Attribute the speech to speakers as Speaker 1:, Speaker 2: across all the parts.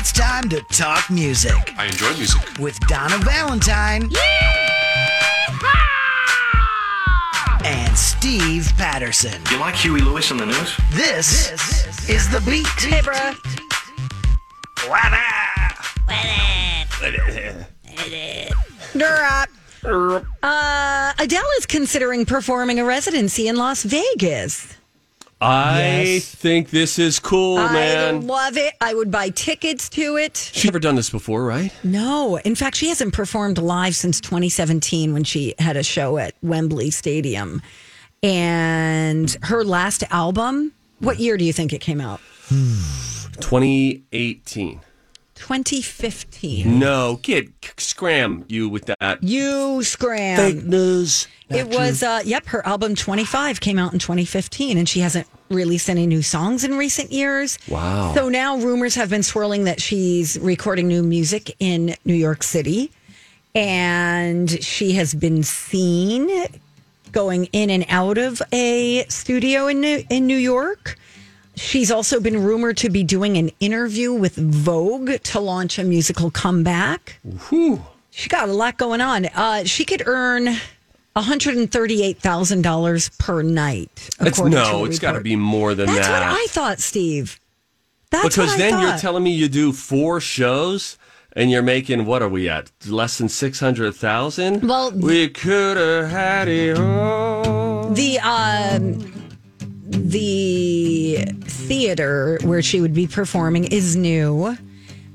Speaker 1: It's time to talk music
Speaker 2: I enjoy music.
Speaker 1: with Donna Valentine and Steve Patterson.
Speaker 2: You like Huey Lewis and the News?
Speaker 1: This, is the beat.
Speaker 3: Hey, bruh. Durap. Uh, Adele is considering performing a residency in Las Vegas.
Speaker 4: I
Speaker 5: Yes.
Speaker 4: think this is cool,
Speaker 3: I
Speaker 4: man.
Speaker 3: love it. I would buy tickets to it.
Speaker 4: She's never done this before, right?
Speaker 3: No, in fact, she hasn't performed live since 2017 when she had a show at Wembley Stadium. And her last album, what year do you think it came out?
Speaker 4: 2018.
Speaker 3: 2015.
Speaker 4: No, kid, scram you with that.
Speaker 3: You scram.
Speaker 4: Fake news.
Speaker 3: It was, uh, yep, her album 25 came out in 2015, and she hasn't released any new songs in recent years.
Speaker 4: Wow.
Speaker 3: So now rumors have been swirling that she's recording new music in New York City, and she has been seen going in and out of a studio in New, in New York. She's also been rumored to be doing an interview with Vogue to launch a musical comeback. She got a lot going on. Uh, she could earn $138,000 per night.
Speaker 4: It's no, it's got to be more than
Speaker 3: That's
Speaker 4: that.
Speaker 3: That's what I thought, Steve. That's
Speaker 4: because
Speaker 3: what I
Speaker 4: then you're telling me you do four shows and you're making what are we at? Less than six hundred thousand.
Speaker 3: Well,
Speaker 4: we could have had it all.
Speaker 3: the um the theater where she would be performing is new.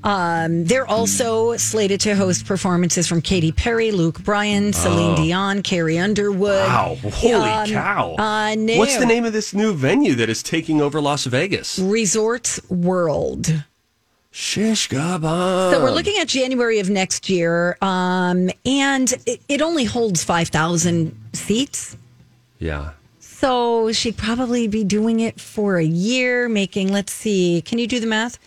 Speaker 3: Um, they're also slated to host performances from Katy Perry, Luke Bryan, Celine Dion, Carrie Underwood.
Speaker 4: Oh. Wow! Holy
Speaker 3: Um,
Speaker 4: cow!
Speaker 3: uh, no.
Speaker 4: What's the name of this new venue that is taking over Las Vegas?
Speaker 3: Resort World.
Speaker 4: Shish kebab.
Speaker 3: So we're looking at January of next year, um, and it, it only holds five thousand seats.
Speaker 4: Yeah.
Speaker 3: So she'd probably be doing it for a year, making, let's see, can you do the math?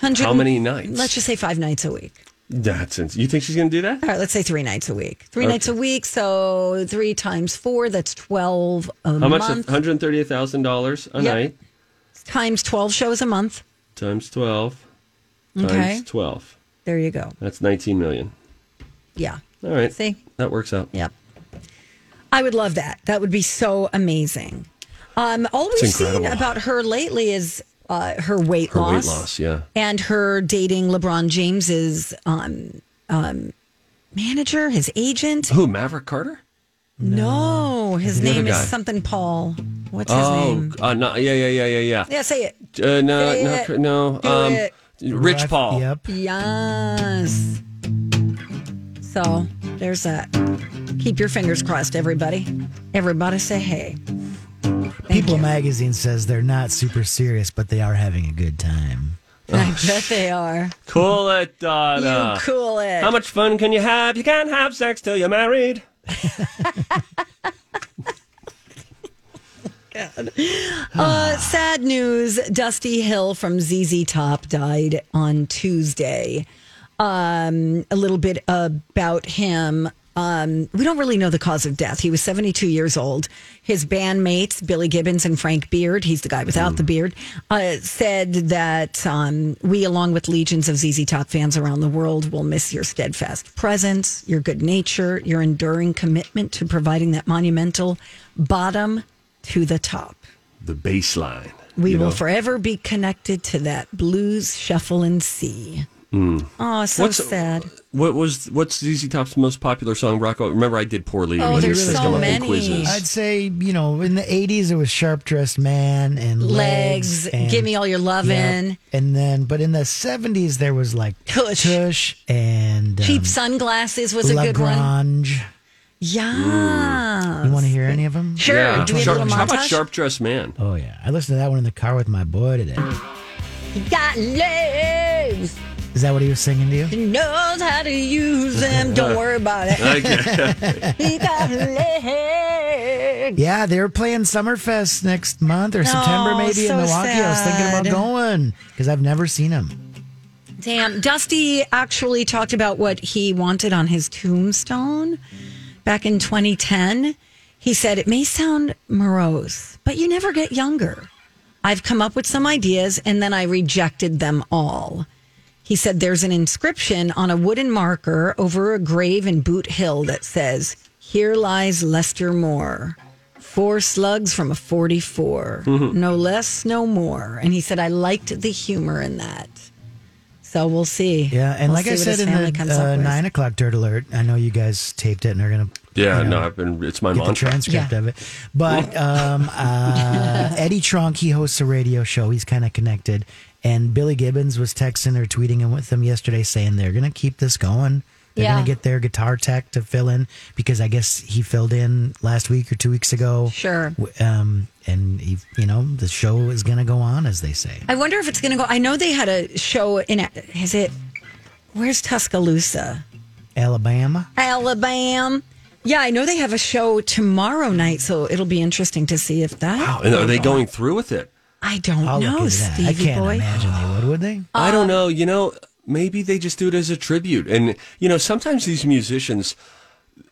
Speaker 3: 100
Speaker 4: How many nights?
Speaker 3: Let's just say five nights a week.
Speaker 4: That's ins- you think she's going to do that?
Speaker 3: All right, let's say three nights a week. Three
Speaker 4: Okay.
Speaker 3: nights a week. So three times four, that's 12 a month.
Speaker 4: How much?
Speaker 3: month.
Speaker 4: One hundred thirty-eight thousand dollars a
Speaker 3: Yep.
Speaker 4: night
Speaker 3: Times 12 shows a month.
Speaker 4: times twelve
Speaker 3: Okay.
Speaker 4: times twelve.
Speaker 3: There you go.
Speaker 4: That's nineteen million.
Speaker 3: Yeah.
Speaker 4: All right.
Speaker 3: See?
Speaker 4: that works out.
Speaker 3: Yep. I would love that. That would be so amazing. Um, all we've
Speaker 4: It's
Speaker 3: seen about her lately is uh, her weight
Speaker 4: Her weight
Speaker 3: loss.
Speaker 4: loss, yeah.
Speaker 3: And her dating LeBron James's um, um, manager, his agent.
Speaker 4: Who? Maverick Carter?
Speaker 3: No, his
Speaker 4: The
Speaker 3: name is something Paul. What's his
Speaker 4: Oh,
Speaker 3: name?
Speaker 4: uh, no, yeah, yeah, yeah, yeah, yeah.
Speaker 3: Yeah, say it.
Speaker 4: Uh, no,
Speaker 3: Say
Speaker 4: no,
Speaker 3: it.
Speaker 4: no.
Speaker 3: Do
Speaker 4: Um,
Speaker 3: it.
Speaker 4: Rich Paul.
Speaker 5: Yep.
Speaker 3: Yes. So there's that. Keep your fingers crossed, everybody. Everybody say hey. Thank
Speaker 5: People
Speaker 3: you.
Speaker 5: magazine says they're not super serious, but they are having a good time.
Speaker 3: I bet they are.
Speaker 4: Cool it, Donna.
Speaker 3: you cool it.
Speaker 4: How much fun can you have? You can't have sex till you're married.
Speaker 3: Uh, sad news Dusty Hill from ZZ Top died on Tuesday. Um, a little bit about him. Um, we don't really know the cause of death. He was 72 years old. His bandmates, Billy Gibbons and Frank Beard, he's the guy without the beard, uh, said that um, we, along with legions of ZZ Top fans around the world, will miss your steadfast presence, your good nature, your enduring commitment to providing that monumental bottom to the top.
Speaker 4: The bass
Speaker 3: line.
Speaker 4: We
Speaker 3: will
Speaker 4: know?
Speaker 3: forever be connected to that blues shuffle and C. Oh, so
Speaker 4: What's-
Speaker 3: sad.
Speaker 4: What was what's ZZ Top's most popular song? Rocco. Remember, I did poorly.
Speaker 3: Oh,
Speaker 4: when
Speaker 3: there's
Speaker 4: you said
Speaker 3: so
Speaker 4: come
Speaker 3: many.
Speaker 4: Quizzes.
Speaker 5: I'd say, you know, in the 80s, it was Sharp Dressed Man and
Speaker 3: Legs,
Speaker 5: Legs. and,
Speaker 3: Give Me All Your Lovin'.
Speaker 5: Yep. And then, but in the 70s, there was like
Speaker 3: Tush.
Speaker 5: Tush and
Speaker 3: Cheap
Speaker 5: um,
Speaker 3: sunglasses was a good one.
Speaker 5: La Grange.
Speaker 3: Yeah.
Speaker 5: You want to hear any of them?
Speaker 3: Sure.
Speaker 4: Yeah.
Speaker 3: Do we have a
Speaker 4: Sharp- how about? Sharp Dressed Man?
Speaker 5: Oh, yeah. I listened to that one in the car with my boy today.
Speaker 3: You got legs.
Speaker 5: Is that what he was singing to you?
Speaker 3: He knows how to use them. Don't worry about it.
Speaker 4: Okay.
Speaker 3: He got legs.
Speaker 5: Yeah, they're playing Summerfest next month or September maybe
Speaker 3: so
Speaker 5: in Milwaukee. I was thinking about going because I've never seen him.
Speaker 3: Damn. Dusty actually talked about what he wanted on his tombstone back in 2010. He said, It may sound morose, but you never get younger. I've come up with some ideas and then I rejected them all. He said, There's an inscription on a wooden marker over a grave in Boot Hill that says, Here lies Lester Moore. Four slugs from a 44. No less, no more. And he said, I liked the humor in that. So we'll see.
Speaker 5: Yeah, and
Speaker 3: We'll
Speaker 5: like I said in the
Speaker 3: comes
Speaker 5: uh, nine o'clock dirt alert, I know you guys taped it and are gonna
Speaker 4: Yeah,
Speaker 5: you know,
Speaker 4: no, I've been. It's my
Speaker 5: get the
Speaker 4: mantra.
Speaker 5: transcript
Speaker 3: Yeah.
Speaker 5: of it. But um, uh, Eddie Trunk, he hosts a radio show. He's kind of connected. And Billy Gibbons was texting or tweeting in with them yesterday saying they're going to keep this going. They're
Speaker 3: Yeah.
Speaker 5: going to get their guitar tech to fill in because I guess he filled in last week or two weeks ago.
Speaker 3: Sure.
Speaker 5: Um, and he, you know, the show is going to go on, as they say.
Speaker 3: I wonder if it's going to go. I know they had a show in. Is it? Where's Tuscaloosa?
Speaker 5: Alabama.
Speaker 3: Alabama. Yeah, I know they have a show tomorrow night, so it'll be interesting to see if that.
Speaker 4: Wow, and are they going through with it?
Speaker 3: I don't
Speaker 5: I'll
Speaker 3: know,
Speaker 5: look into that.
Speaker 3: Stevie
Speaker 5: I can't
Speaker 3: boy.
Speaker 5: imagine they would, would they?
Speaker 4: I don't um, know. You know, maybe they just do it as a tribute. And you know, sometimes these musicians,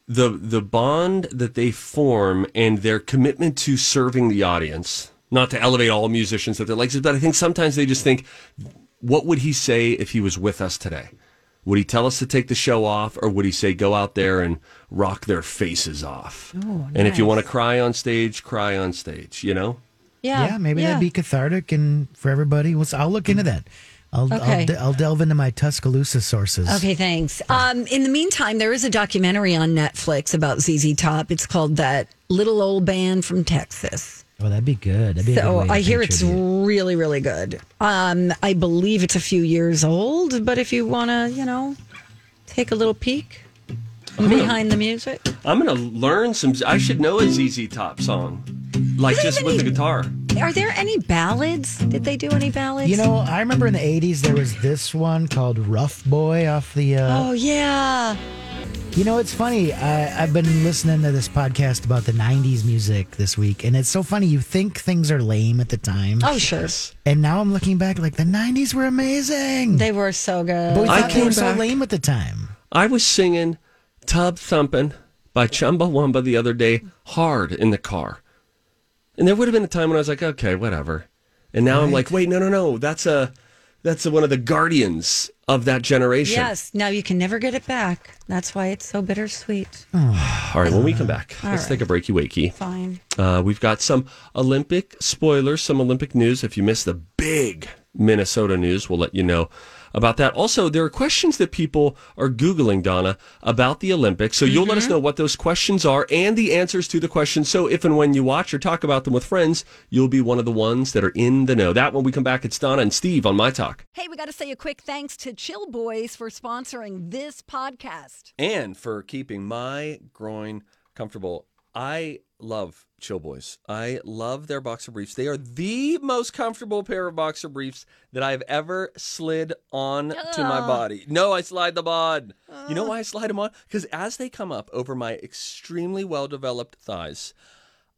Speaker 4: the the bond that they form and their commitment to serving the audience, not to elevate all musicians that they're like, but I think sometimes they just think, what would he say if he was with us today? Would he tell us to take the show off, or would he say go out there and rock their faces off? And if you want to cry on stage, cry on stage. You know.
Speaker 3: Yeah,
Speaker 5: yeah, maybe
Speaker 3: yeah.
Speaker 5: that'd be cathartic and for everybody. Well, I'll look into that. I'll,
Speaker 3: Okay.
Speaker 5: I'll, de- I'll delve into my Tuscaloosa sources.
Speaker 3: Okay, thanks. Um, in the meantime, there is a documentary on Netflix about ZZ Top. It's called That Little Old Band from Texas.
Speaker 5: Oh, that'd be good. That'd be a good
Speaker 3: So I hear it's really, really good. Um, I believe it's a few years old, but if you want to, you know, take a little peek behind the music.
Speaker 4: I'm gonna learn some. I should know a ZZ Top song, like
Speaker 3: Is
Speaker 4: just
Speaker 3: even
Speaker 4: with the guitar.
Speaker 3: Are there any ballads? Did they do any ballads?
Speaker 5: You know, I remember in the '80s there was this one called "Rough Boy" off the. Uh,
Speaker 3: Oh yeah.
Speaker 5: You know, it's funny. I, I've been listening to this podcast about the '90s music this week, and it's so funny. You think things are lame at the time,
Speaker 3: Oh sure.
Speaker 5: and now I'm looking back like the '90s were amazing.
Speaker 3: They were so good.
Speaker 5: but we
Speaker 4: I
Speaker 5: thought they
Speaker 4: came
Speaker 5: were so lame at the time.
Speaker 4: I was singing "Tub Thumping" by Chumbawamba the other day, hard in the car, and there would have been a time when I was like, okay, whatever. And now I'm like, wait, no, no, no, that's a that's a, one of the guardians of that generation.
Speaker 3: Yes. Now you can never get it back. That's why it's so bittersweet.
Speaker 4: All right, when we come back, let's
Speaker 3: right.
Speaker 4: take a breaky wakey.
Speaker 3: Fine.
Speaker 4: Uh, we've got some Olympic spoilers, some Olympic news. If you missed the big Minnesota news, we'll let you know about that. Also, there are questions that people are Googling, Donna, about the Olympics. So you'll let us mm-hmm. know what those questions are and the answers to the questions. So if and when you watch or talk about them with friends, you'll be one of the ones that are in the know. That when we come back, it's Donna and Steve on My Talk.
Speaker 3: Hey, we got to say a quick thanks to Chill Boys for sponsoring this podcast.
Speaker 4: and for keeping my groin comfortable. I love Chill Boys. I love their boxer briefs. They are the most comfortable pair of boxer briefs that I've ever slid on to my body. No, I slide them on. You know why I slide them on? Because as they come up over my extremely well developed thighs,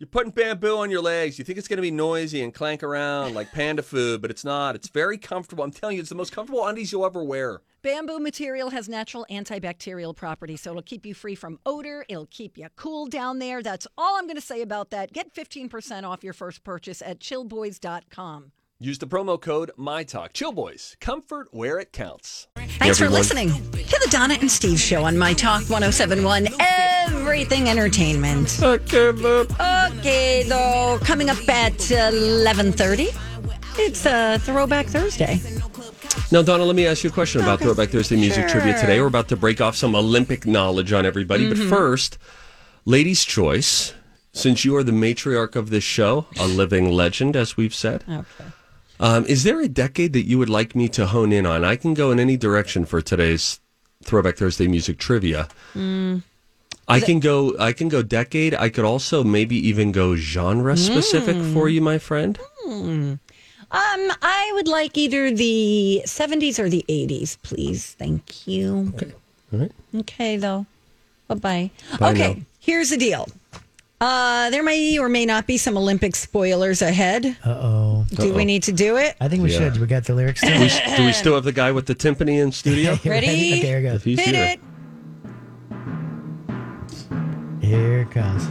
Speaker 4: You're putting bamboo on your legs. You think it's going to be noisy and clank around like panda food, but it's not. It's very comfortable. I'm telling you, it's the most comfortable undies you'll ever wear.
Speaker 3: Bamboo material has natural antibacterial properties, so it'll keep you free from odor. It'll keep you cool down there. That's all I'm going to say about that. Get 15% off your first purchase at chillboys.com.
Speaker 4: Use the promo code MyTalk. Chill Boys, comfort where it counts.
Speaker 3: Thanks for listening to the Donna and Steve show on My Talk 1071 Everything Entertainment. Okay, though, coming up at 11:30, it's uh, Throwback Thursday.
Speaker 4: Now, Donna, let me ask you a question about Throwback Thursday music trivia today. We're about to break off some Olympic knowledge on everybody.
Speaker 3: Mm-hmm.
Speaker 4: But first, ladies' choice. Since you are the matriarch of this show, a living legend, as we've said,
Speaker 3: Okay.
Speaker 4: Um, is there a decade that you would like me to hone in on? I can go in any direction for today's Throwback Thursday music trivia.
Speaker 3: Mm.
Speaker 4: I can go. I can go decade. I could also maybe even go genre specific
Speaker 3: Mm.
Speaker 4: for you, my friend.
Speaker 3: Um, I would like either the 70s or the 80s, please. Thank you.
Speaker 4: Okay. All right.
Speaker 3: Okay, though. Bye bye.
Speaker 4: Bye
Speaker 3: Okay,
Speaker 4: now.
Speaker 3: here's the deal. Uh, there may or may not be some Olympic spoilers ahead.
Speaker 5: Uh oh.
Speaker 3: Do we need to do it?
Speaker 5: I think we
Speaker 4: Yeah.
Speaker 5: should. We got the lyrics.
Speaker 4: Do we, do we still have the guy with the timpani in studio?
Speaker 3: Ready?
Speaker 5: okay, here we go.
Speaker 4: If he's
Speaker 3: Hit
Speaker 4: here.
Speaker 3: it.
Speaker 5: Here it comes.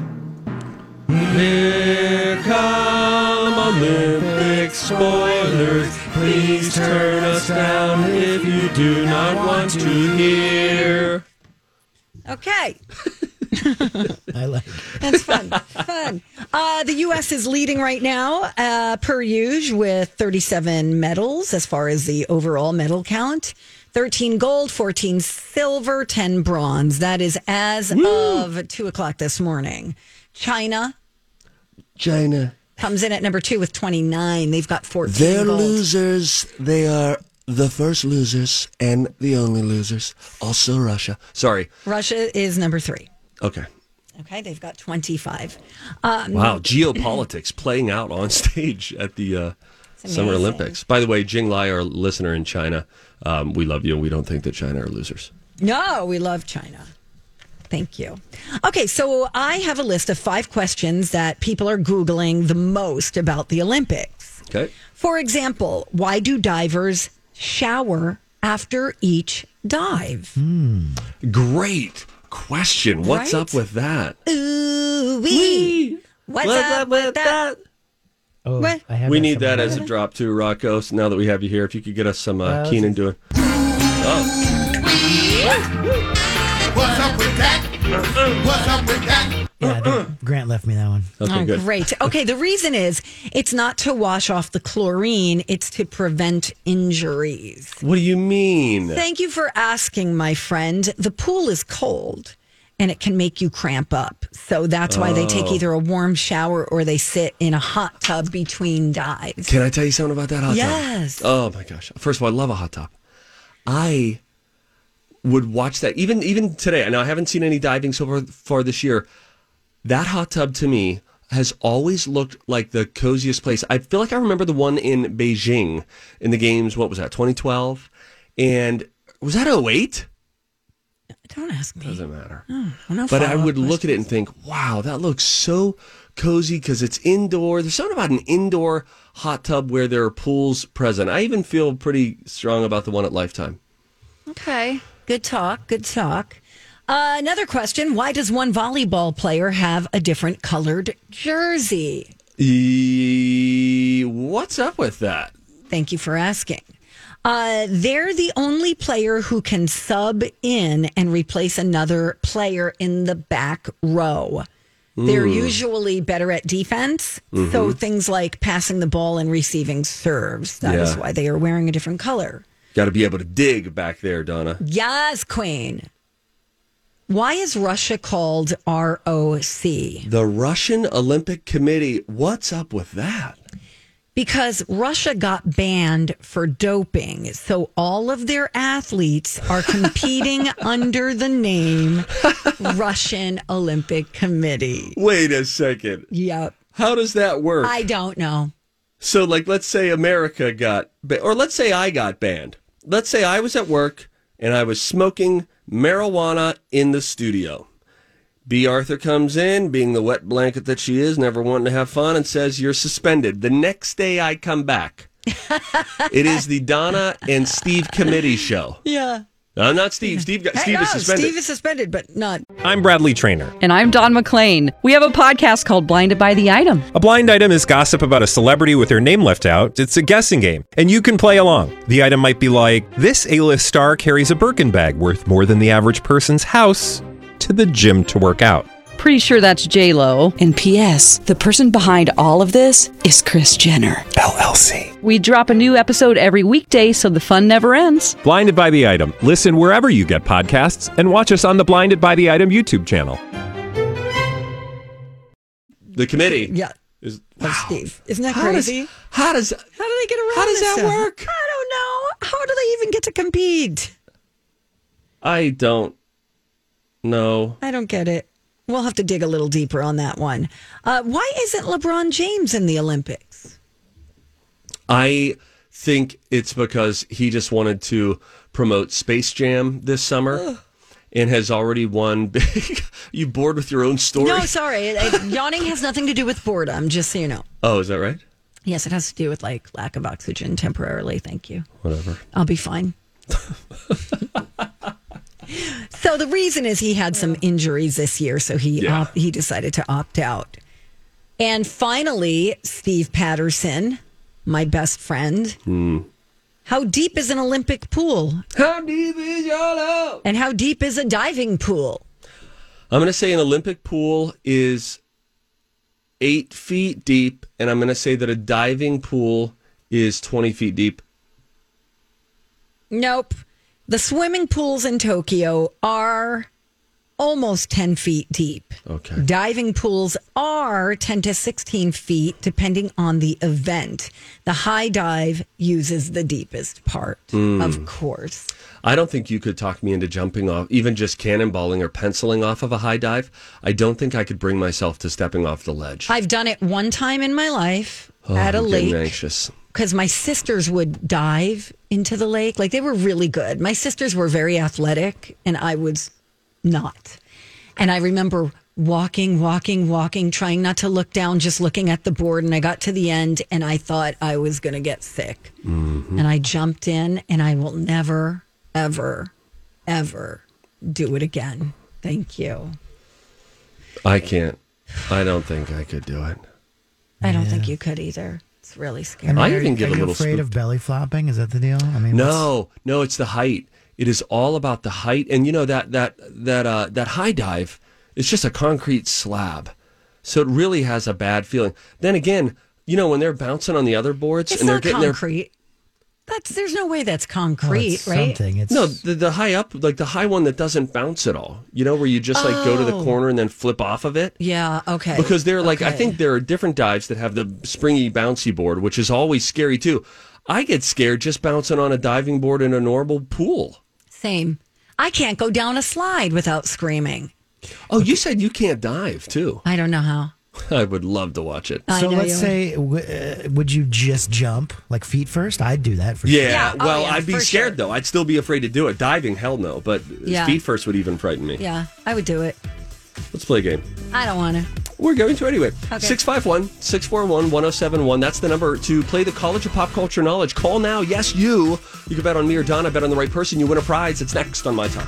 Speaker 4: Here come Olympic spoilers. Please turn us down if you do not want to hear.
Speaker 3: Okay,
Speaker 5: I like.
Speaker 3: that's fun. fun. Uh, the U.S. is leading right now, uh, per usual, with 37 medals as far as the overall medal count 13 gold, 14 silver, 10 bronze. That is as of 2 o'clock this morning. China
Speaker 2: China.
Speaker 3: comes in at number two with 29. They've got 14
Speaker 2: They're
Speaker 3: gold.
Speaker 2: losers. They are the first losers and the only losers. Also Russia.
Speaker 4: Sorry.
Speaker 3: Russia is number three.
Speaker 4: Okay.
Speaker 3: Okay, they've got 25. Um,
Speaker 4: Wow. Geopolitics playing out on stage at the uh, Summer. Olympics. By the way, Jing Lai, our listener in China, um, we love you and we don't think that China are losers.
Speaker 3: No, we love China. Thank you. Okay, so I have a list of five questions that people are Googling the most about the Olympics.
Speaker 4: Okay.
Speaker 3: For example, why do divers shower after each dive?
Speaker 4: Great question. What's
Speaker 3: Right?
Speaker 4: up with that?
Speaker 3: Ooh, wee. What's, up with that?
Speaker 5: Oh,
Speaker 3: What?
Speaker 5: I have
Speaker 4: We need that as a drop too, Rocco. So now that we have you here, if you could get us some uh,
Speaker 5: Well,
Speaker 4: Kenan doing.
Speaker 6: What's up with that? What's up with that?
Speaker 5: Yeah, I Grant left me that one.
Speaker 4: Okay,
Speaker 3: oh,
Speaker 4: good.
Speaker 3: great. Okay, the reason is it's not to wash off the chlorine, it's to prevent injuries.
Speaker 4: What do you mean?
Speaker 3: Thank you for asking, my friend. The pool is cold and it can make you cramp up. So that's why they take oh. either a warm shower or they sit in a hot tub between dives.
Speaker 4: Can I tell you something about that hot tub?
Speaker 3: Yes.
Speaker 4: Oh my gosh! First of all, I love a hot tub. I would watch that even even today. I know I haven't seen any diving so far, far this year. That hot tub to me has always looked like the coziest place. I feel like I remember the one in Beijing in the games. What was that? 2012, and was that 08?
Speaker 3: Don't ask me.
Speaker 4: Doesn't matter.
Speaker 3: I don't
Speaker 4: But I would
Speaker 3: up
Speaker 4: look at it and think, wow, that looks so cozy because it's indoor. There's something about an indoor hot tub where there are pools present. I even feel pretty strong about the one at Lifetime.
Speaker 3: Okay. Good talk. Good talk. Uh, another question Why does one volleyball player have a different colored jersey?
Speaker 4: E- what's up with that?
Speaker 3: Thank you for asking. Uh, they're the only player who can sub in and replace another player in the back row. They're usually better at defense. So things like passing the ball and receiving serves. That is
Speaker 4: Yeah.
Speaker 3: why they are wearing a different color.
Speaker 4: Got to be able to dig back there, Donna.
Speaker 3: Yes, Queen. Why is Russia called ROC?
Speaker 4: The Russian Olympic Committee, what's up with that?
Speaker 3: Because Russia got banned for doping. So all of their athletes are competing under the name Russian Olympic Committee.
Speaker 4: Wait a second.
Speaker 3: Yep.
Speaker 4: How does that work?
Speaker 3: I don't know.
Speaker 4: So, like, let's say America got, ba- or let's say I got banned. Let's say I was at work and I was smoking marijuana in the studio. Bea Arthur comes in, being the wet blanket that she is, never wanting to have fun, and says, You're suspended. The next day I come back. it is the Donna and Steve committee show.
Speaker 3: Yeah.
Speaker 4: No, not Steve. Steve got, Steve
Speaker 3: no,
Speaker 4: is suspended.
Speaker 3: Steve is suspended, but not.
Speaker 7: I'm Bradley Trainer.
Speaker 8: And I'm Don McClain. We have a podcast called Blinded by the Item.
Speaker 7: A blind item is gossip about a celebrity with their name left out. It's a guessing game, and you can play along. The item might be like this: A-list star carries a Birkin bag worth more than the average person's house to the gym to work out.
Speaker 8: Pretty sure that's J Lo.
Speaker 9: And P.S. The person behind all of this is Kris Jenner.
Speaker 7: LLC.
Speaker 8: We drop a new episode every weekday, so the fun never ends.
Speaker 7: Blinded by the item. Listen wherever you get podcasts, and watch us on the Blinded by the Item YouTube channel.
Speaker 4: The committee.
Speaker 3: Yeah.
Speaker 4: Is,
Speaker 3: Of Steve. Isn't that
Speaker 4: How does-
Speaker 3: crazy?
Speaker 4: how does
Speaker 3: How do they get around
Speaker 4: How does
Speaker 3: this
Speaker 4: that
Speaker 3: stuff?
Speaker 4: work?
Speaker 3: I don't know. How do they even get to compete?
Speaker 4: I don't know.
Speaker 3: I don't get it. We'll have to dig a little deeper on that one. Uh, why isn't LeBron James in the Olympics?
Speaker 4: I think it's because he just wanted to promote Space Jam this summer and has already won big. you bored with your own story?
Speaker 3: No, sorry. Yawning has nothing to do with boredom, just so you know.
Speaker 4: Oh, is that right?
Speaker 3: Yes, it has to do with like lack of oxygen temporarily. Thank you.
Speaker 4: Whatever.
Speaker 3: I'll be fine. so the reason is he had some injuries this year, so he
Speaker 4: Yeah.
Speaker 3: op- he decided to opt out. And finally, Steve Patterson, my best friend.
Speaker 4: Hmm.
Speaker 3: How deep is an Olympic pool?
Speaker 4: How deep is your love?
Speaker 3: And how deep is a diving pool?
Speaker 4: I'm going to say an Olympic pool is eight feet deep, and I'm going to say that a diving pool is 20 feet deep.
Speaker 3: Nope. The swimming pools in Tokyo are almost 10 feet deep.
Speaker 4: Okay.
Speaker 3: Diving pools are 10 to 16 feet, depending on the event. The high dive uses the deepest part,
Speaker 4: Hmm.
Speaker 3: of course.
Speaker 4: I don't think you could talk me into jumping off, even just cannonballing or penciling off of a high dive. I don't think I could bring myself to stepping off the ledge.
Speaker 3: I've done it one time in my life
Speaker 4: Oh,
Speaker 3: at a
Speaker 4: I'm
Speaker 3: lake.
Speaker 4: anxious.
Speaker 3: Because my sisters would dive into the lake. Like they were really good. My sisters were very athletic, and I was not. And I remember walking, walking, walking, trying not to look down, just looking at the board. And I got to the end, and I thought I was going to get sick.
Speaker 4: Mm-hmm.
Speaker 3: And I jumped in, and I will never, ever, ever do it again. Thank you.
Speaker 4: I can't. I don't think I could do it.
Speaker 3: I don't think you could either. It's really scary.
Speaker 4: I
Speaker 5: are
Speaker 4: even
Speaker 5: you-
Speaker 4: get
Speaker 5: are
Speaker 4: a
Speaker 5: you
Speaker 4: little
Speaker 5: afraid of belly flopping. Is that the deal? I mean, what's-
Speaker 4: No, no, it's the height. It is all about the height, and you know that that that uh, that high dive is just a concrete slab, so it really has a bad feeling. Then again, you know when they're bouncing on the other boards
Speaker 3: It's
Speaker 4: and they're
Speaker 3: not
Speaker 4: getting
Speaker 3: concrete. That's there's no way that's oh,
Speaker 5: well,
Speaker 3: concrete,
Speaker 5: it's
Speaker 3: right?
Speaker 5: Something. It's
Speaker 4: no the, the high up like the high one that doesn't bounce at all. You know where you just like go to the
Speaker 3: Oh.
Speaker 4: corner and then flip off of it.
Speaker 3: Yeah, okay.
Speaker 4: because they're like I think there are different dives that have the springy bouncy board, which is always scary too. I get scared just bouncing on a diving board in a normal pool.
Speaker 3: Same. I can't go down a slide without screaming.
Speaker 4: Oh, you said you can't dive too.
Speaker 3: I don't know how.
Speaker 4: I would love to watch it.
Speaker 3: I
Speaker 5: So
Speaker 3: know
Speaker 5: let's
Speaker 3: you
Speaker 5: say, w- uh, would you just jump like feet first? I'd do that for
Speaker 4: Yeah,
Speaker 5: sure.
Speaker 3: Yeah, oh,
Speaker 4: well,
Speaker 3: yeah,
Speaker 4: I'd be
Speaker 3: for
Speaker 4: scared
Speaker 3: sure.
Speaker 4: though. I'd still be afraid to do it. Diving, hell no. But
Speaker 3: Yeah.
Speaker 4: feet first would even frighten me.
Speaker 3: Yeah, I would do it.
Speaker 4: Let's play a game.
Speaker 3: I don't want to.
Speaker 4: We're going to anyway.
Speaker 3: Okay.
Speaker 4: 651 641 1071. That's the number to play the College of Pop Culture Knowledge. Call now. Yes, you. You can bet on me or Donna. Bet on the right person. You win a prize. It's next on My Talk.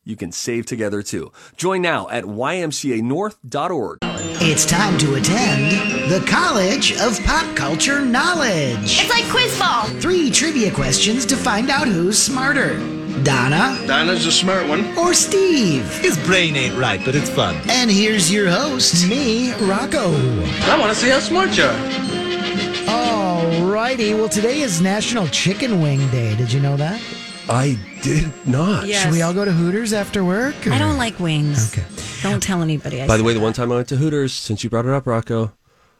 Speaker 4: you can save together too. Join now at ymcanorth.org.
Speaker 1: It's time to attend the College of Pop Culture Knowledge.
Speaker 10: It's like quiz ball.
Speaker 1: Three trivia questions to find out who's smarter Donna
Speaker 6: Donna's a smart one.
Speaker 1: or Steve.
Speaker 11: His brain ain't right, but it's fun.
Speaker 1: And here's your host,
Speaker 5: Me, Rocco.
Speaker 11: I want to see how smart you are.
Speaker 5: All righty. Well, today is National Chicken Wing Day. Did you know that?
Speaker 4: I did not.
Speaker 3: Yes.
Speaker 5: Should we all go to Hooters after work?
Speaker 3: I don't like wings.
Speaker 5: Okay.
Speaker 3: Don't tell anybody. I
Speaker 4: By the
Speaker 3: said
Speaker 4: way, the
Speaker 3: that.
Speaker 4: one time I went to Hooters, since you brought it up, Rocco,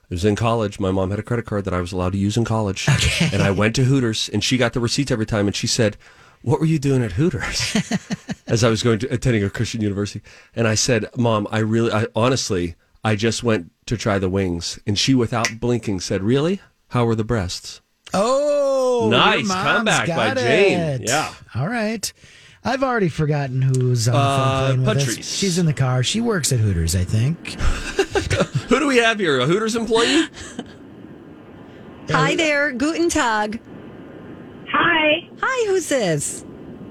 Speaker 4: it was in college. My mom had a credit card that I was allowed to use in college. Okay. And I went to Hooters, and she got the receipts every time, and she said, "What were you doing at Hooters?" As I was going to attending a Christian university, and I said, "Mom, I really, I honestly, I just went to try the wings," and she, without blinking, said, "Really? How were the breasts?"
Speaker 5: Oh,
Speaker 4: Nice
Speaker 5: your mom's
Speaker 4: comeback by
Speaker 5: got
Speaker 4: Jane.
Speaker 5: it.
Speaker 4: Yeah.
Speaker 5: All right. I've already forgotten who's on the
Speaker 4: Uh,
Speaker 5: phone playing with us. She's in the car. She works at Hooters, I think.
Speaker 4: Who do we have here? A Hooters employee?
Speaker 3: Hi there, Guten Tag.
Speaker 10: Hi.
Speaker 3: Hi, who's this?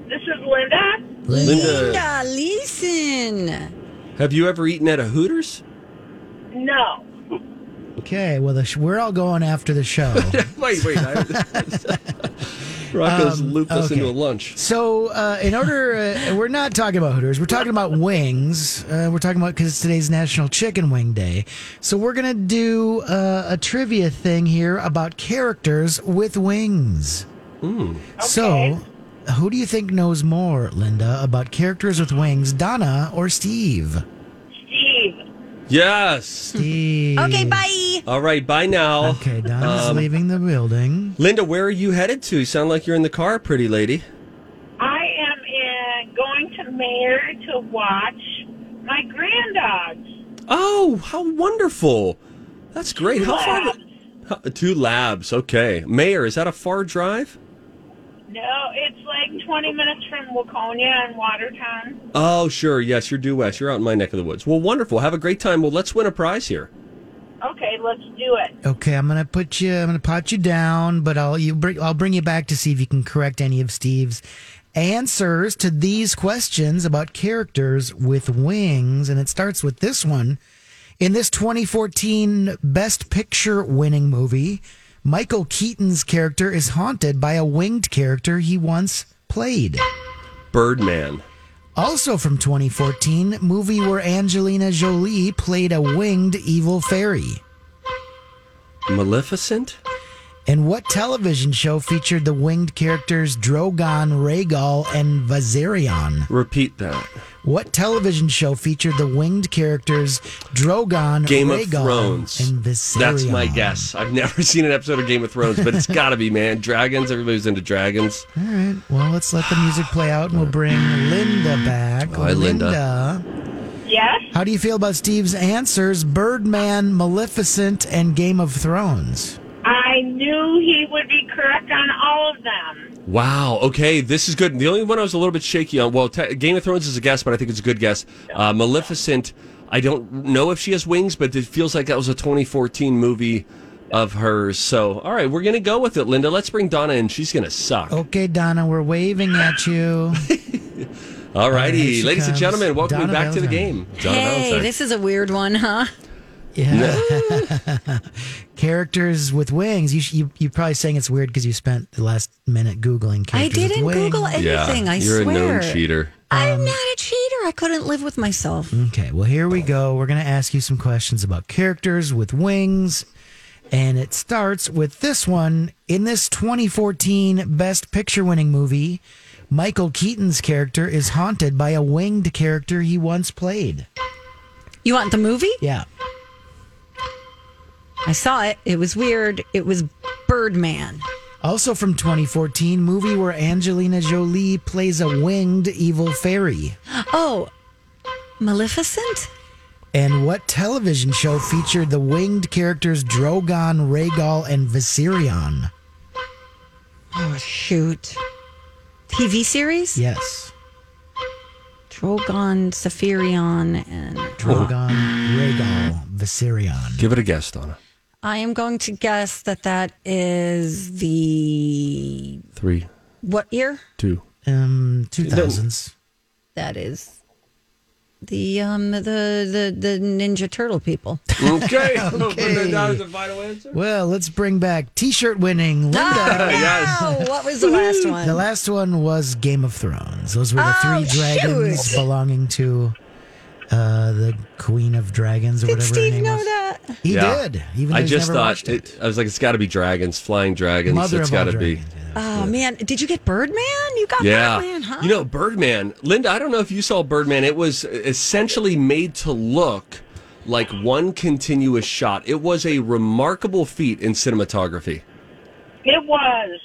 Speaker 10: This is Linda.
Speaker 4: Linda.
Speaker 3: listen.
Speaker 4: Have you ever eaten at a Hooters?
Speaker 10: No.
Speaker 5: Okay, well, the sh- we're all going after the show.
Speaker 4: wait, wait. I, Rocco's
Speaker 5: Um,
Speaker 4: looped us
Speaker 5: okay.
Speaker 4: into a lunch.
Speaker 5: So, uh, in order, uh, we're not talking about Hooters. We're talking about wings. Uh, we're talking about because today's National Chicken Wing Day. So, we're gonna do uh, a trivia thing here about characters with wings. So, who do you think knows more, Linda, about characters with wings, Donna or Steve?
Speaker 10: Steve.
Speaker 4: Yes.
Speaker 5: Steve.
Speaker 3: Okay, bye.
Speaker 4: All right. Bye now.
Speaker 5: Okay, Donna's
Speaker 4: Um,
Speaker 5: leaving the building.
Speaker 4: Linda, where are you headed to? You sound like you're in the car, pretty lady.
Speaker 10: I am in, going to Mayer to watch my granddogs.
Speaker 4: Oh, how wonderful! That's great. How far?
Speaker 10: Labs.
Speaker 4: How, two labs. Okay. Mayer, is that a far drive?
Speaker 10: No, it's like 20 minutes from Waconia and Watertown.
Speaker 4: Oh, sure. Yes, you're due west. You're out in my neck of the woods. Well, wonderful. Have a great time. Well, let's win a prize here.
Speaker 10: Okay, let's do it.
Speaker 5: Okay, I'm gonna put you. I'm gonna pot you down, but I'll you bring. I'll bring you back to see if you can correct any of Steve's answers to these questions about characters with wings, and it starts with this one. In this 2014 Best Picture winning movie, Michael Keaton's character is haunted by a winged character he once played.
Speaker 4: Birdman.
Speaker 5: Also from 2014, movie where Angelina Jolie played a winged evil fairy.
Speaker 4: Maleficent.
Speaker 5: And what television show featured the winged characters Drogon, Rhaegal, and Viserion?
Speaker 4: Repeat that.
Speaker 5: What television show featured the winged characters Drogon,
Speaker 4: Game of Thrones.
Speaker 5: and Viserion?
Speaker 4: That's my guess. I've never seen an episode of Game of Thrones, but it's got to be, man. Dragons. Everybody's into dragons.
Speaker 5: All right. Well, let's let the music play out, and we'll bring Linda back.
Speaker 4: Hi, Linda.
Speaker 10: Yes?
Speaker 5: How do you feel about Steve's answers? Birdman, Maleficent, and Game of Thrones.
Speaker 10: I knew he would be correct on all of them.
Speaker 4: Wow. Okay, this is good. The only one I was a little bit shaky on. Well, te- Game of Thrones is a guess, but I think it's a good guess. Uh, Maleficent. I don't know if she has wings, but it feels like that was a 2014 movie of hers. So, all right, we're gonna go with it, Linda. Let's bring Donna in. She's gonna suck.
Speaker 5: Okay, Donna, we're waving at you.
Speaker 4: All
Speaker 5: All right,
Speaker 4: righty,
Speaker 5: here she
Speaker 4: ladies and gentlemen, welcome
Speaker 5: Donna
Speaker 4: back to the game. Donna
Speaker 3: hey,
Speaker 4: Valentine.
Speaker 3: this is a weird one, huh?
Speaker 5: Yeah. characters with wings. You, you you're probably saying it's weird because you spent the last minute googling characters.
Speaker 3: I didn't
Speaker 5: with wings.
Speaker 3: Google anything. I
Speaker 4: you're
Speaker 3: swear.
Speaker 4: a known cheater.
Speaker 3: I'm um, not a cheater. I couldn't live with myself.
Speaker 5: Okay, well here we go. We're gonna ask you some questions about characters with wings. And it starts with this one. In this 2014 Best Picture winning movie, Michael Keaton's character is haunted by a winged character he once played.
Speaker 3: You want the movie?
Speaker 5: Yeah.
Speaker 3: I saw it. It was weird. It was Birdman.
Speaker 5: Also from 2014, movie where Angelina Jolie plays a winged evil fairy.
Speaker 3: Oh, Maleficent?
Speaker 5: And what television show featured the winged characters Drogon, Rhaegal, and Viserion?
Speaker 3: Oh, shoot. TV series?
Speaker 5: Yes.
Speaker 3: Drogon, Saphirion, and.
Speaker 5: Drogon, Rhaegal, Viserion.
Speaker 4: Give it a guess, Donna.
Speaker 3: I am going to guess that that is the.
Speaker 4: Three,
Speaker 3: What year?
Speaker 4: two.
Speaker 5: Um, 2000s.
Speaker 3: That is the um the the the Ninja Turtle people.
Speaker 4: Okay.
Speaker 5: Okay.
Speaker 4: that was the final answer.
Speaker 5: Well, let's bring back T-shirt winning Linda.
Speaker 4: yes.
Speaker 3: Oh, what was the last one?
Speaker 5: The last one was Game of Thrones. Those were the
Speaker 3: Oh,
Speaker 5: three dragons
Speaker 3: shoot.
Speaker 5: belonging to uh, the Queen of Dragons or
Speaker 3: Did
Speaker 5: whatever her
Speaker 3: Steve
Speaker 5: name
Speaker 3: know
Speaker 5: was.
Speaker 3: that?
Speaker 5: He
Speaker 4: Yeah.
Speaker 5: did. Even though
Speaker 4: I just thought
Speaker 5: it.
Speaker 4: it, I was like, it's got to be dragons, flying dragons.
Speaker 5: Mother
Speaker 4: it's
Speaker 5: of all
Speaker 4: got to be.
Speaker 5: dragons.
Speaker 3: Oh man, did you get Birdman? You got
Speaker 4: Yeah.
Speaker 3: Birdman, huh?
Speaker 4: You know, Birdman. Linda, I don't know if you saw Birdman. It was essentially made to look like one continuous shot. It was a remarkable feat in cinematography.
Speaker 10: It was.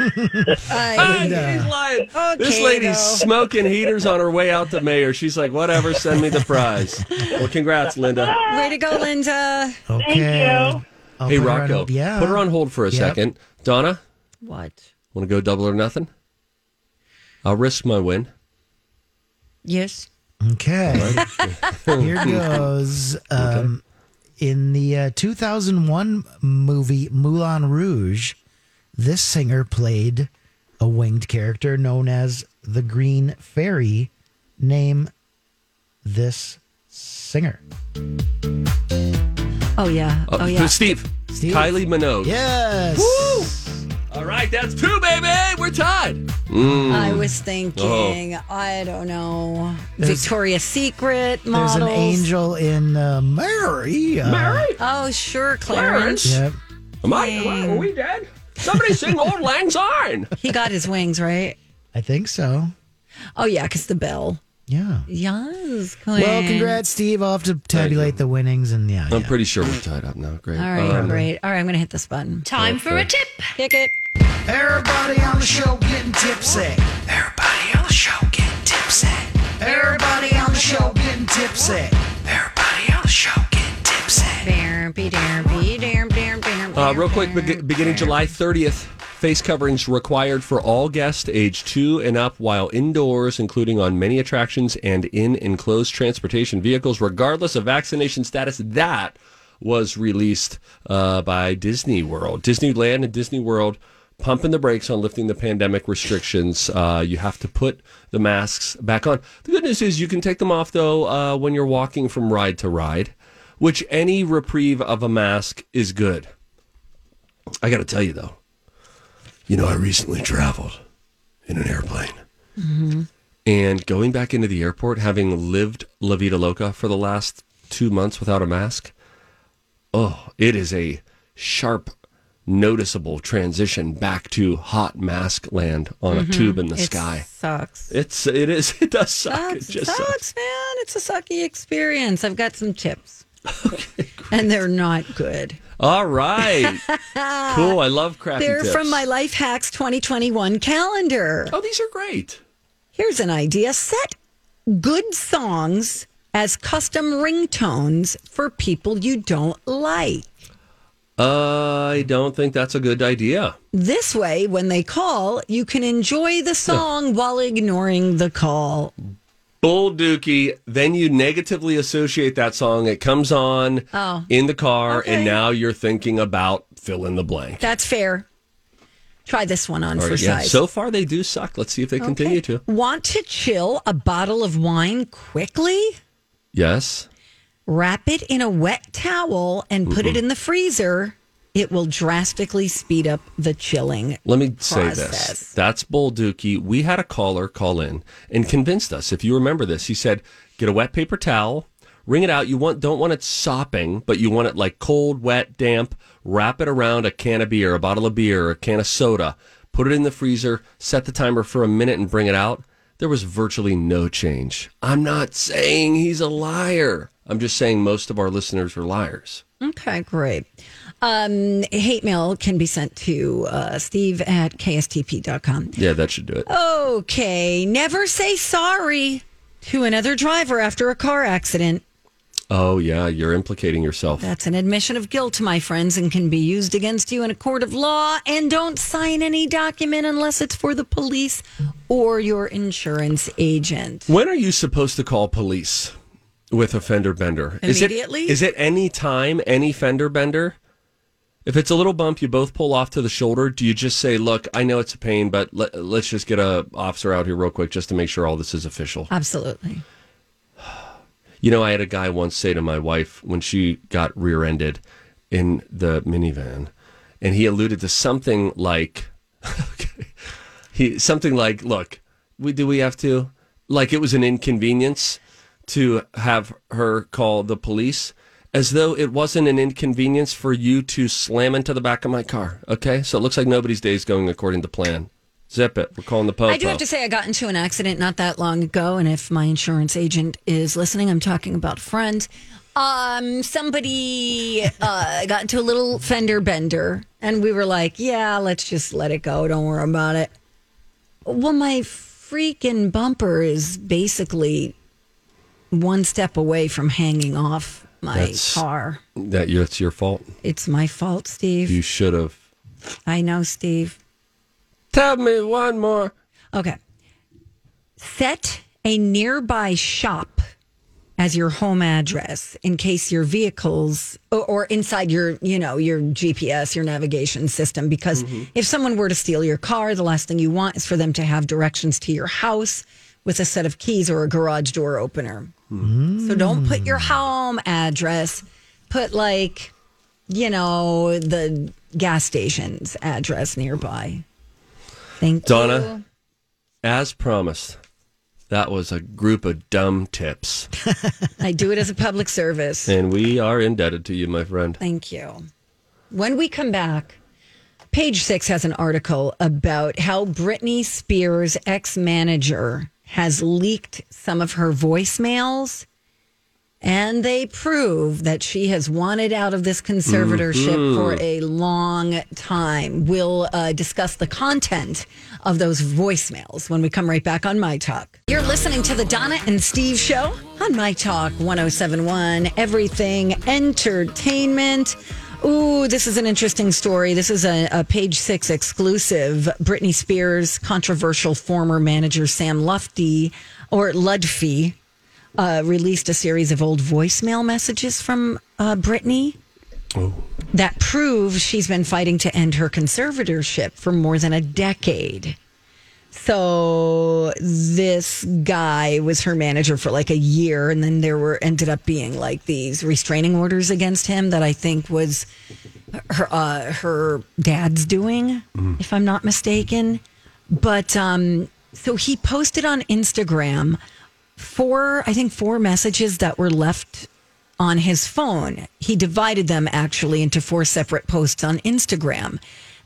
Speaker 5: Linda.
Speaker 4: he's lying.
Speaker 3: Okay,
Speaker 4: this lady's
Speaker 3: though.
Speaker 4: smoking heaters on her way out to Mayer. She's like, whatever, send me the prize. Well, congrats, Linda.
Speaker 3: Way to go, Linda.
Speaker 5: Okay.
Speaker 10: you.
Speaker 5: I'll
Speaker 4: hey,
Speaker 5: put her on
Speaker 4: Rocco,
Speaker 5: yeah.
Speaker 4: put her on hold for a
Speaker 5: Yep.
Speaker 4: second. Donna,
Speaker 3: What?
Speaker 4: want to go double or nothing? I'll risk my win.
Speaker 3: Yes.
Speaker 5: Okay. Here goes. Um, In the uh, 2001 movie Moulin Rouge, this singer played a winged character known as the Green Fairy. Name this singer.
Speaker 3: Oh yeah.
Speaker 4: Uh,
Speaker 3: Oh yeah.
Speaker 4: Steve.
Speaker 5: Steve?
Speaker 4: Kylie Minogue.
Speaker 5: Yes.
Speaker 4: Woo! All right, that's two, baby. We're tied. Mm.
Speaker 3: I was thinking, I don't know,
Speaker 5: There's-
Speaker 3: Victoria's Secret
Speaker 5: There's an angel in uh, Mary. Uh,
Speaker 3: Oh, sure, Clarence.
Speaker 5: Yep.
Speaker 4: Am I, am I- are we dead? Somebody sing Auld Lang Syne.
Speaker 3: He got his wings, right?
Speaker 5: I think so.
Speaker 3: Oh, yeah, because the bell.
Speaker 5: Yeah.
Speaker 3: Yes, Queen.
Speaker 5: Well, congrats, Steve. I'll have to tabulate the winnings and yeah.
Speaker 4: I'm
Speaker 5: yeah.
Speaker 4: pretty sure we're tied up now. Great.
Speaker 3: All right,
Speaker 4: Um,
Speaker 3: great. All right, I'm going to hit this button.
Speaker 1: Time for a tip.
Speaker 3: Kick it.
Speaker 1: Everybody on the show getting tipsy. Everybody on the show getting tipsy. Everybody on the show getting tipsy. Everybody on the show getting tipsy.
Speaker 4: Uh, real quick, beg- beginning July 30th, face coverings required for all guests age two and up while indoors, including on many attractions and in enclosed transportation vehicles, regardless of vaccination status. That was released uh, by Disney World. Disneyland and Disney World pumping the brakes on lifting the pandemic restrictions. Uh, you have to put the masks back on. The good news is you can take them off, though, uh, when you're walking from ride to ride, which any reprieve of a mask is good. I got to tell you though, you know, I recently traveled in an airplane, mm-hmm. and going back into the airport, having lived La Vida Loca for the last two months without a mask, oh, it is a sharp, noticeable transition back to hot mask land on a mm-hmm. tube in the sky.
Speaker 3: It
Speaker 4: sky.
Speaker 3: Sucks.
Speaker 4: It's it is it does suck.
Speaker 3: Sucks.
Speaker 4: It just
Speaker 3: sucks,
Speaker 4: sucks.
Speaker 3: man. It's a sucky experience. I've got some tips. and they're not good.
Speaker 4: All right, cool. I love crappy
Speaker 3: They're
Speaker 4: tips.
Speaker 3: from my Life Hacks 2021 calendar.
Speaker 4: Oh, these are great.
Speaker 3: Here's an idea set good songs as custom ringtones for people you don't like.
Speaker 4: I don't think that's a good idea.
Speaker 3: This way, when they call, you can enjoy the song while ignoring the call.
Speaker 4: Bull Dookie. Then you negatively associate that song. It comes on
Speaker 3: Oh.
Speaker 4: in the car,
Speaker 3: Okay.
Speaker 4: and now you're thinking about fill in the blank.
Speaker 3: That's fair. Try this one on
Speaker 4: All
Speaker 3: for
Speaker 4: right, yeah.
Speaker 3: size.
Speaker 4: So far, they do suck. Let's see if they continue to.
Speaker 3: Want to chill a bottle of wine quickly?
Speaker 4: Yes.
Speaker 3: Wrap it in a wet towel and put it in the freezer. It will drastically speed up the chilling.
Speaker 4: Let me say this. That's Bull Dookie. We had a caller call in and convinced us. If you remember this, he said, get a wet paper towel, wring it out. You want don't want it sopping, but you want it like cold, wet, damp. Wrap it around a can of beer, a bottle of beer, a can of soda. Put it in the freezer, set the timer for a minute and bring it out. There was virtually no change. I'm not saying he's a liar. I'm just saying most of our listeners are liars.
Speaker 3: Okay, great. Um, hate mail can be sent to uh, steve at kstp.com.
Speaker 4: Yeah, that should do it.
Speaker 3: Okay, never say sorry to another driver after a car accident.
Speaker 4: Oh, yeah, you're implicating yourself.
Speaker 3: That's an admission of guilt, my friends, and can be used against you in a court of law. And don't sign any document unless it's for the police or your insurance agent.
Speaker 4: When are you supposed to call police with a fender bender?
Speaker 3: Immediately?
Speaker 4: Is it, is it any time, any fender bender? If it's a little bump, you both pull off to the shoulder. Do you just say, "Look, I know it's a pain, but let, let's just get a officer out here real quick just to make sure all this is official"?
Speaker 3: Absolutely.
Speaker 4: You know, I had a guy once say to my wife when she got rear-ended in the minivan, and he alluded to something like, okay, he something like, "Look, we do we have to like it was an inconvenience to have her call the police." As though it wasn't an inconvenience for you to slam into the back of my car. Okay, so it looks like nobody's day is going according to plan. Zip it. We're calling the popo.
Speaker 3: I do have to say, I got into an accident not that long ago, and if my insurance agent is listening, I'm talking about friends. Um, somebody uh, got into a little fender bender, and we were like, "Yeah, let's just let it go. Don't worry about it." Well, my freaking bumper is basically one step away from hanging off my
Speaker 4: That's-
Speaker 3: car.
Speaker 4: that it's your fault.
Speaker 3: It's my fault, Steve.
Speaker 4: You should have.
Speaker 3: I know, Steve.
Speaker 4: Tell me one more.
Speaker 3: Okay. Set a nearby shop as your home address in case your vehicles or, or inside your, you know, your GPS, your navigation system. Because mm-hmm. if someone were to steal your car, the last thing you want is for them to have directions to your house with a set of keys or a garage door opener. So don't put your home address. Put like, you know, the gas station's address nearby. Thank
Speaker 4: Donna,
Speaker 3: you.
Speaker 4: Donna, as promised, that was a group of dumb tips.
Speaker 3: I do it as a public service.
Speaker 4: and we are indebted to you, my friend.
Speaker 3: Thank you. When we come back, page six has an article about how Britney Spears' ex manager has leaked some of her voicemails. And they prove that she has wanted out of this conservatorship
Speaker 12: Mhm.
Speaker 3: for a long time. We'll uh, discuss the content of those voicemails when we come right back on My Talk. You're listening to the Donna and Steve show on My Talk 1071, Everything Entertainment. Ooh, this is an interesting story. This is a, a page six exclusive. Britney Spears' controversial former manager Sam Lufty or Ludfi, uh, released a series of old voicemail messages from uh, Britney that prove she's been fighting to end her conservatorship for more than a decade. So this guy was her manager for like a year, and then there were ended up being like these restraining orders against him that I think was her uh, her dad's doing, if I'm not mistaken. But um, so he posted on Instagram four, I think four messages that were left on his phone. He divided them actually into four separate posts on Instagram.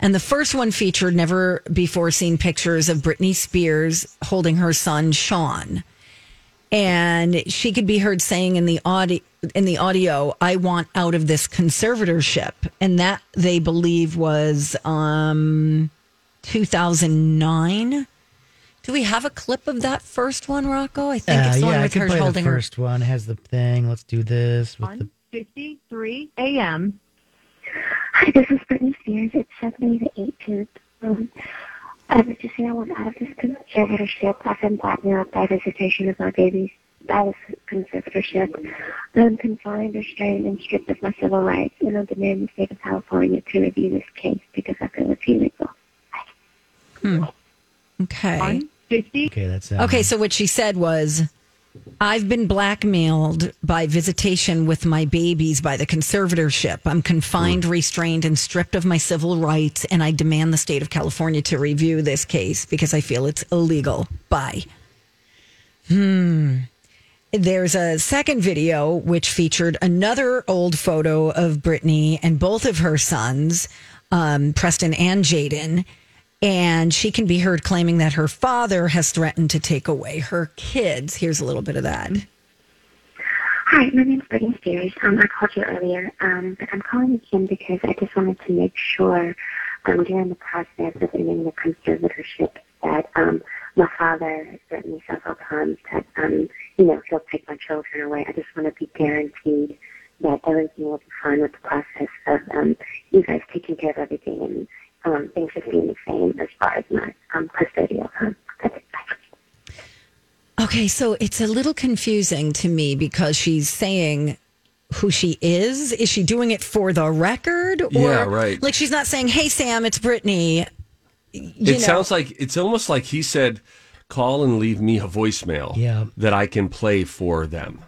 Speaker 3: And the first one featured never before seen pictures of Britney Spears holding her son Sean. And she could be heard saying in the audio in the audio, I want out of this conservatorship. And that they believe was um 2009. Do we have a clip of that first one, Rocco? I think
Speaker 5: Uh,
Speaker 3: it's the
Speaker 5: yeah,
Speaker 3: one
Speaker 5: I
Speaker 3: with
Speaker 5: could
Speaker 3: her
Speaker 5: play the
Speaker 3: holding her
Speaker 5: first one. Has the thing. Let's do this with the
Speaker 13: 53 a.m.
Speaker 14: Hi, this is Britney Spears. It's Stephanie the 18th. Um, I was just saying I want out of this conservatorship. I've been blackmailed by visitation of my babies by this conservatorship. I'm confined, restrained, and stripped of my civil rights, and I'm demanding the state of California to review this case because I feel it's illegal.
Speaker 3: Hmm. Okay.
Speaker 5: Okay, that's uh,
Speaker 3: Okay, so what she said was, I've been blackmailed by visitation with my babies by the conservatorship. I'm confined, restrained, and stripped of my civil rights, and I demand the state of California to review this case because I feel it's illegal. Bye. Hmm. There's a second video which featured another old photo of Britney and both of her sons, um, Preston and Jayden. And she can be heard claiming that her father has threatened to take away her kids. Here's a little bit of that.
Speaker 14: Hi, my name's Britney Spears. Um, I called you earlier, um, but I'm calling again because I just wanted to make sure um, during the process of ending the conservatorship that um, my father has threatened me several times that, um, you know, he'll take my children away. I just want to be guaranteed that everything will be fine with the process of um, you guys taking care of everything and um, things just being the same far as my um, custodial time. That's.
Speaker 3: Okay, so it's a little confusing to me because she's saying who she is. Is she doing it for the record? Or,
Speaker 4: Yeah, right.
Speaker 3: Like she's not saying, hey, Sam, it's Britney. You
Speaker 4: it
Speaker 3: know.
Speaker 4: sounds like it's almost like he said, "Call and leave me a voicemail
Speaker 5: Yeah.
Speaker 4: that I can play for them."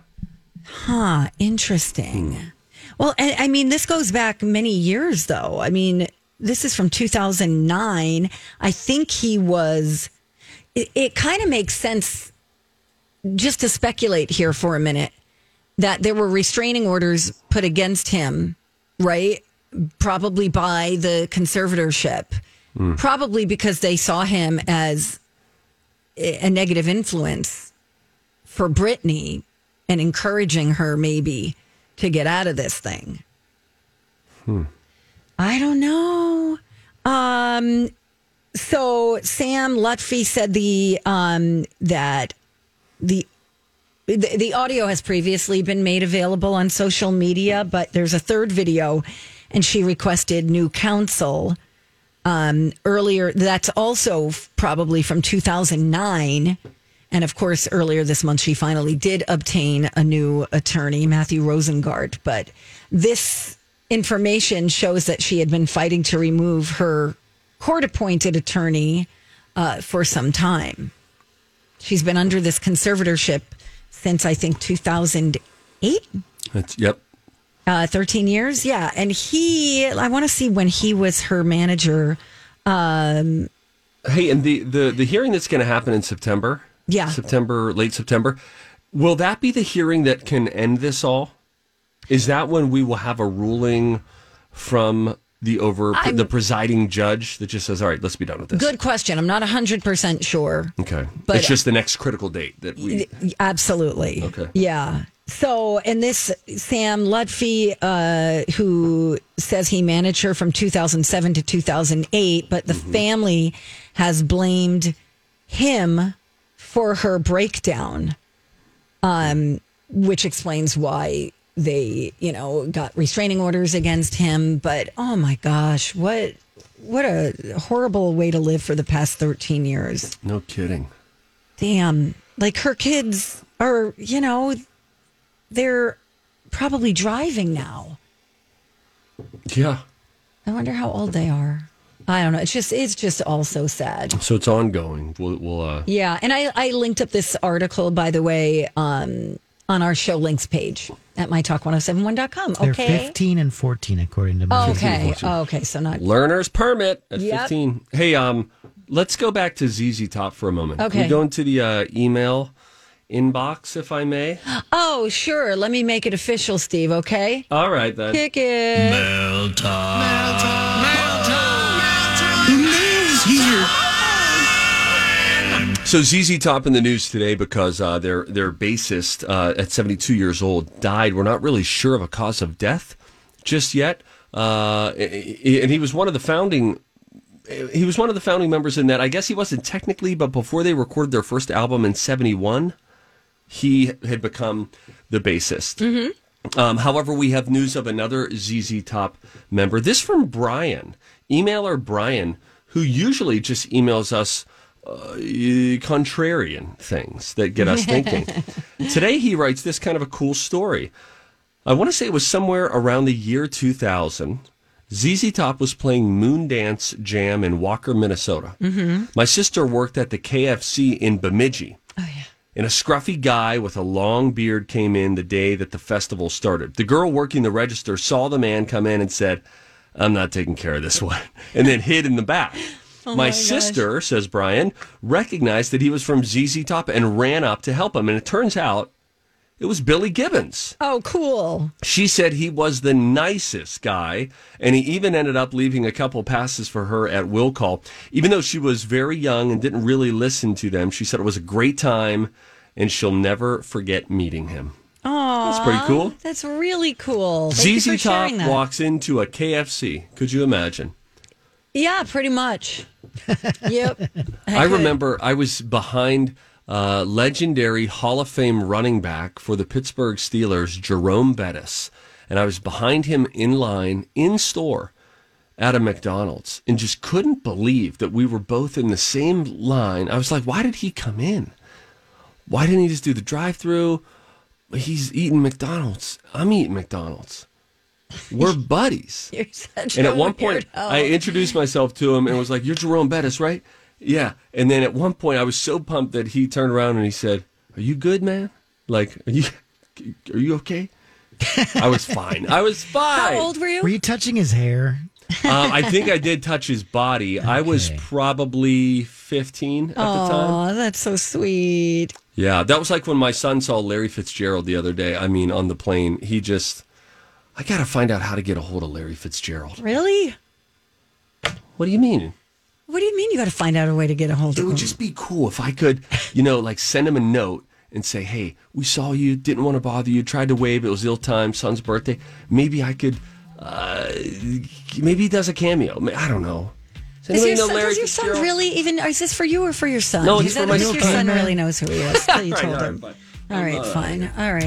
Speaker 3: Huh, interesting. Well, I, I mean, this goes back many years, though. I mean, this is from 2009. I think he was, it, it kind of makes sense just to speculate here for a minute that there were restraining orders put against him, right? Probably by the conservatorship, hmm. probably because they saw him as a a negative influence for Britney and encouraging her maybe to get out of this thing. Hmm. I don't know. Um, so Sam Lutfi said the um, that the, the the audio has previously been made available on social media, but there's a third video, and she requested new counsel um, earlier. That's also probably from 2009. And of course, earlier this month, she finally did obtain a new attorney, Matthew Rosengart. But this information shows that she had been fighting to remove her court appointed attorney uh, for some time. She's been under this conservatorship since I think 2008.
Speaker 4: That's, yep.
Speaker 3: Uh, 13 years, yeah. And he, I want to see when he was her manager. Um,
Speaker 4: Hey, and the the the hearing that's going to happen in September.
Speaker 3: Yeah.
Speaker 4: September, late September. Will that be the hearing that can end this all? Is that when we will have a ruling from the over
Speaker 3: I'm-
Speaker 4: the presiding judge that just says, "All right, let's be done with this."
Speaker 3: good question. I'm not 100% sure.
Speaker 4: Okay,
Speaker 3: But-
Speaker 4: it's just the next critical date that we.
Speaker 3: Absolutely.
Speaker 4: Okay.
Speaker 3: Yeah. So, and this Sam Lutfi, uh, who says he managed her from 2007 to 2008, but the family has blamed him for her breakdown, um, which explains why they, you know, got restraining orders against him. But oh my gosh, what what a horrible way to live for the past 13 years
Speaker 4: No kidding.
Speaker 3: damn like her kids are you know they're probably driving now
Speaker 4: Yeah.
Speaker 3: i wonder how old they are i don't know it's just it's just all so sad
Speaker 4: So it's ongoing. We'll, we'll uh,
Speaker 3: yeah and i i linked up this article by the way um on our show links page at mytalk1071.com Okay.
Speaker 5: They're
Speaker 3: okay
Speaker 5: 15 and 14, according to my
Speaker 3: okay oh, okay so not
Speaker 4: learner's permit at
Speaker 3: Yep.
Speaker 4: 15. Hey, um, let's go back to ZZ Top for a moment. Can
Speaker 3: Okay.
Speaker 4: we go into the uh, email inbox, if I may?
Speaker 3: oh sure let me make it official steve okay
Speaker 4: All right, then.
Speaker 3: kick it
Speaker 6: Mel News
Speaker 4: So ZZ Top in the news today because uh, their their bassist uh, at 72 years old died. We're not really sure of a cause of death just yet, uh, and he was one of the founding. He was one of the founding members in that. I guess he wasn't technically, but before they recorded their first album in '71, he had become the bassist. Um, however, we have news of another ZZ Top member. This from Brian, emailer Brian, who usually just emails us uh, contrarian things that get us thinking. Today, he writes this kind of a cool story. I want to say it was somewhere around the year 2000. ZZ Top was playing Moondance Jam in Walker, Minnesota.
Speaker 12: Mm-hmm.
Speaker 4: My sister worked at the KFC in Bemidji. And a scruffy guy with a long beard came in the day that the festival started. The girl working the register saw the man come in and said, I'm not taking care of this one, and then hid in the back.
Speaker 12: Oh
Speaker 4: my sister, says Brian, recognized that he was from ZZ Top and ran up to help him. And it turns out it was Billy Gibbons.
Speaker 3: oh cool
Speaker 4: She said he was the nicest guy, and he even ended up leaving a couple passes for her at will call. Even though she was very young and didn't really listen to them, she said it was a great time, and she'll never forget meeting him.
Speaker 3: Oh,
Speaker 4: That's pretty cool.
Speaker 3: That's really cool. Thank
Speaker 4: ZZ Top walks into a KFC. Could you imagine?
Speaker 3: Yeah, pretty much. yep.
Speaker 4: I, remember I was behind uh, legendary Hall of Fame running back for the Pittsburgh Steelers, Jerome Bettis, and I was behind him in line in store at a McDonald's and just couldn't believe that we were both in the same line. I was like, why did he come in? Why didn't he just do the drive-through? He's eating McDonald's. I'm eating McDonald's. We're buddies.
Speaker 3: You're such
Speaker 4: And
Speaker 3: a
Speaker 4: at one point,
Speaker 3: weirdo.
Speaker 4: I introduced myself to him and was like, "You're Jerome Bettis, right?" Yeah. And then at one point, I was so pumped that he turned around and he said, "Are you good, man? Like, are you are you okay?" I was fine. I was fine.
Speaker 3: How old were you?
Speaker 5: Were you touching his hair?
Speaker 4: Um, I think I did touch his body. I was probably 15 at the time.
Speaker 3: Oh, that's so sweet.
Speaker 4: Yeah, that was like when my son saw Larry Fitzgerald the other day. I mean, on the plane, he just, I got to find out how to get a hold of Larry Fitzgerald.
Speaker 3: Really?
Speaker 4: What do you mean?
Speaker 3: What do you mean you got to find out a way to get a hold of It
Speaker 4: would
Speaker 3: him?
Speaker 4: just be cool if I could, you know, like send him a note and say, "Hey, we saw you, didn't want to bother you, tried to wave, it was ill time, son's birthday. Maybe I could, uh, maybe he does a cameo. I don't know. Does
Speaker 3: Is your
Speaker 4: know
Speaker 3: son,
Speaker 4: Larry
Speaker 3: does your son
Speaker 4: Fitzgerald?
Speaker 3: really even? Is this for you or for your son?
Speaker 4: No,
Speaker 3: Is
Speaker 4: it's
Speaker 3: that
Speaker 4: for my
Speaker 3: if your
Speaker 4: son.
Speaker 3: son really knows who he is. you
Speaker 4: All right,
Speaker 3: told
Speaker 4: all right,
Speaker 3: him. All right, fine. All right.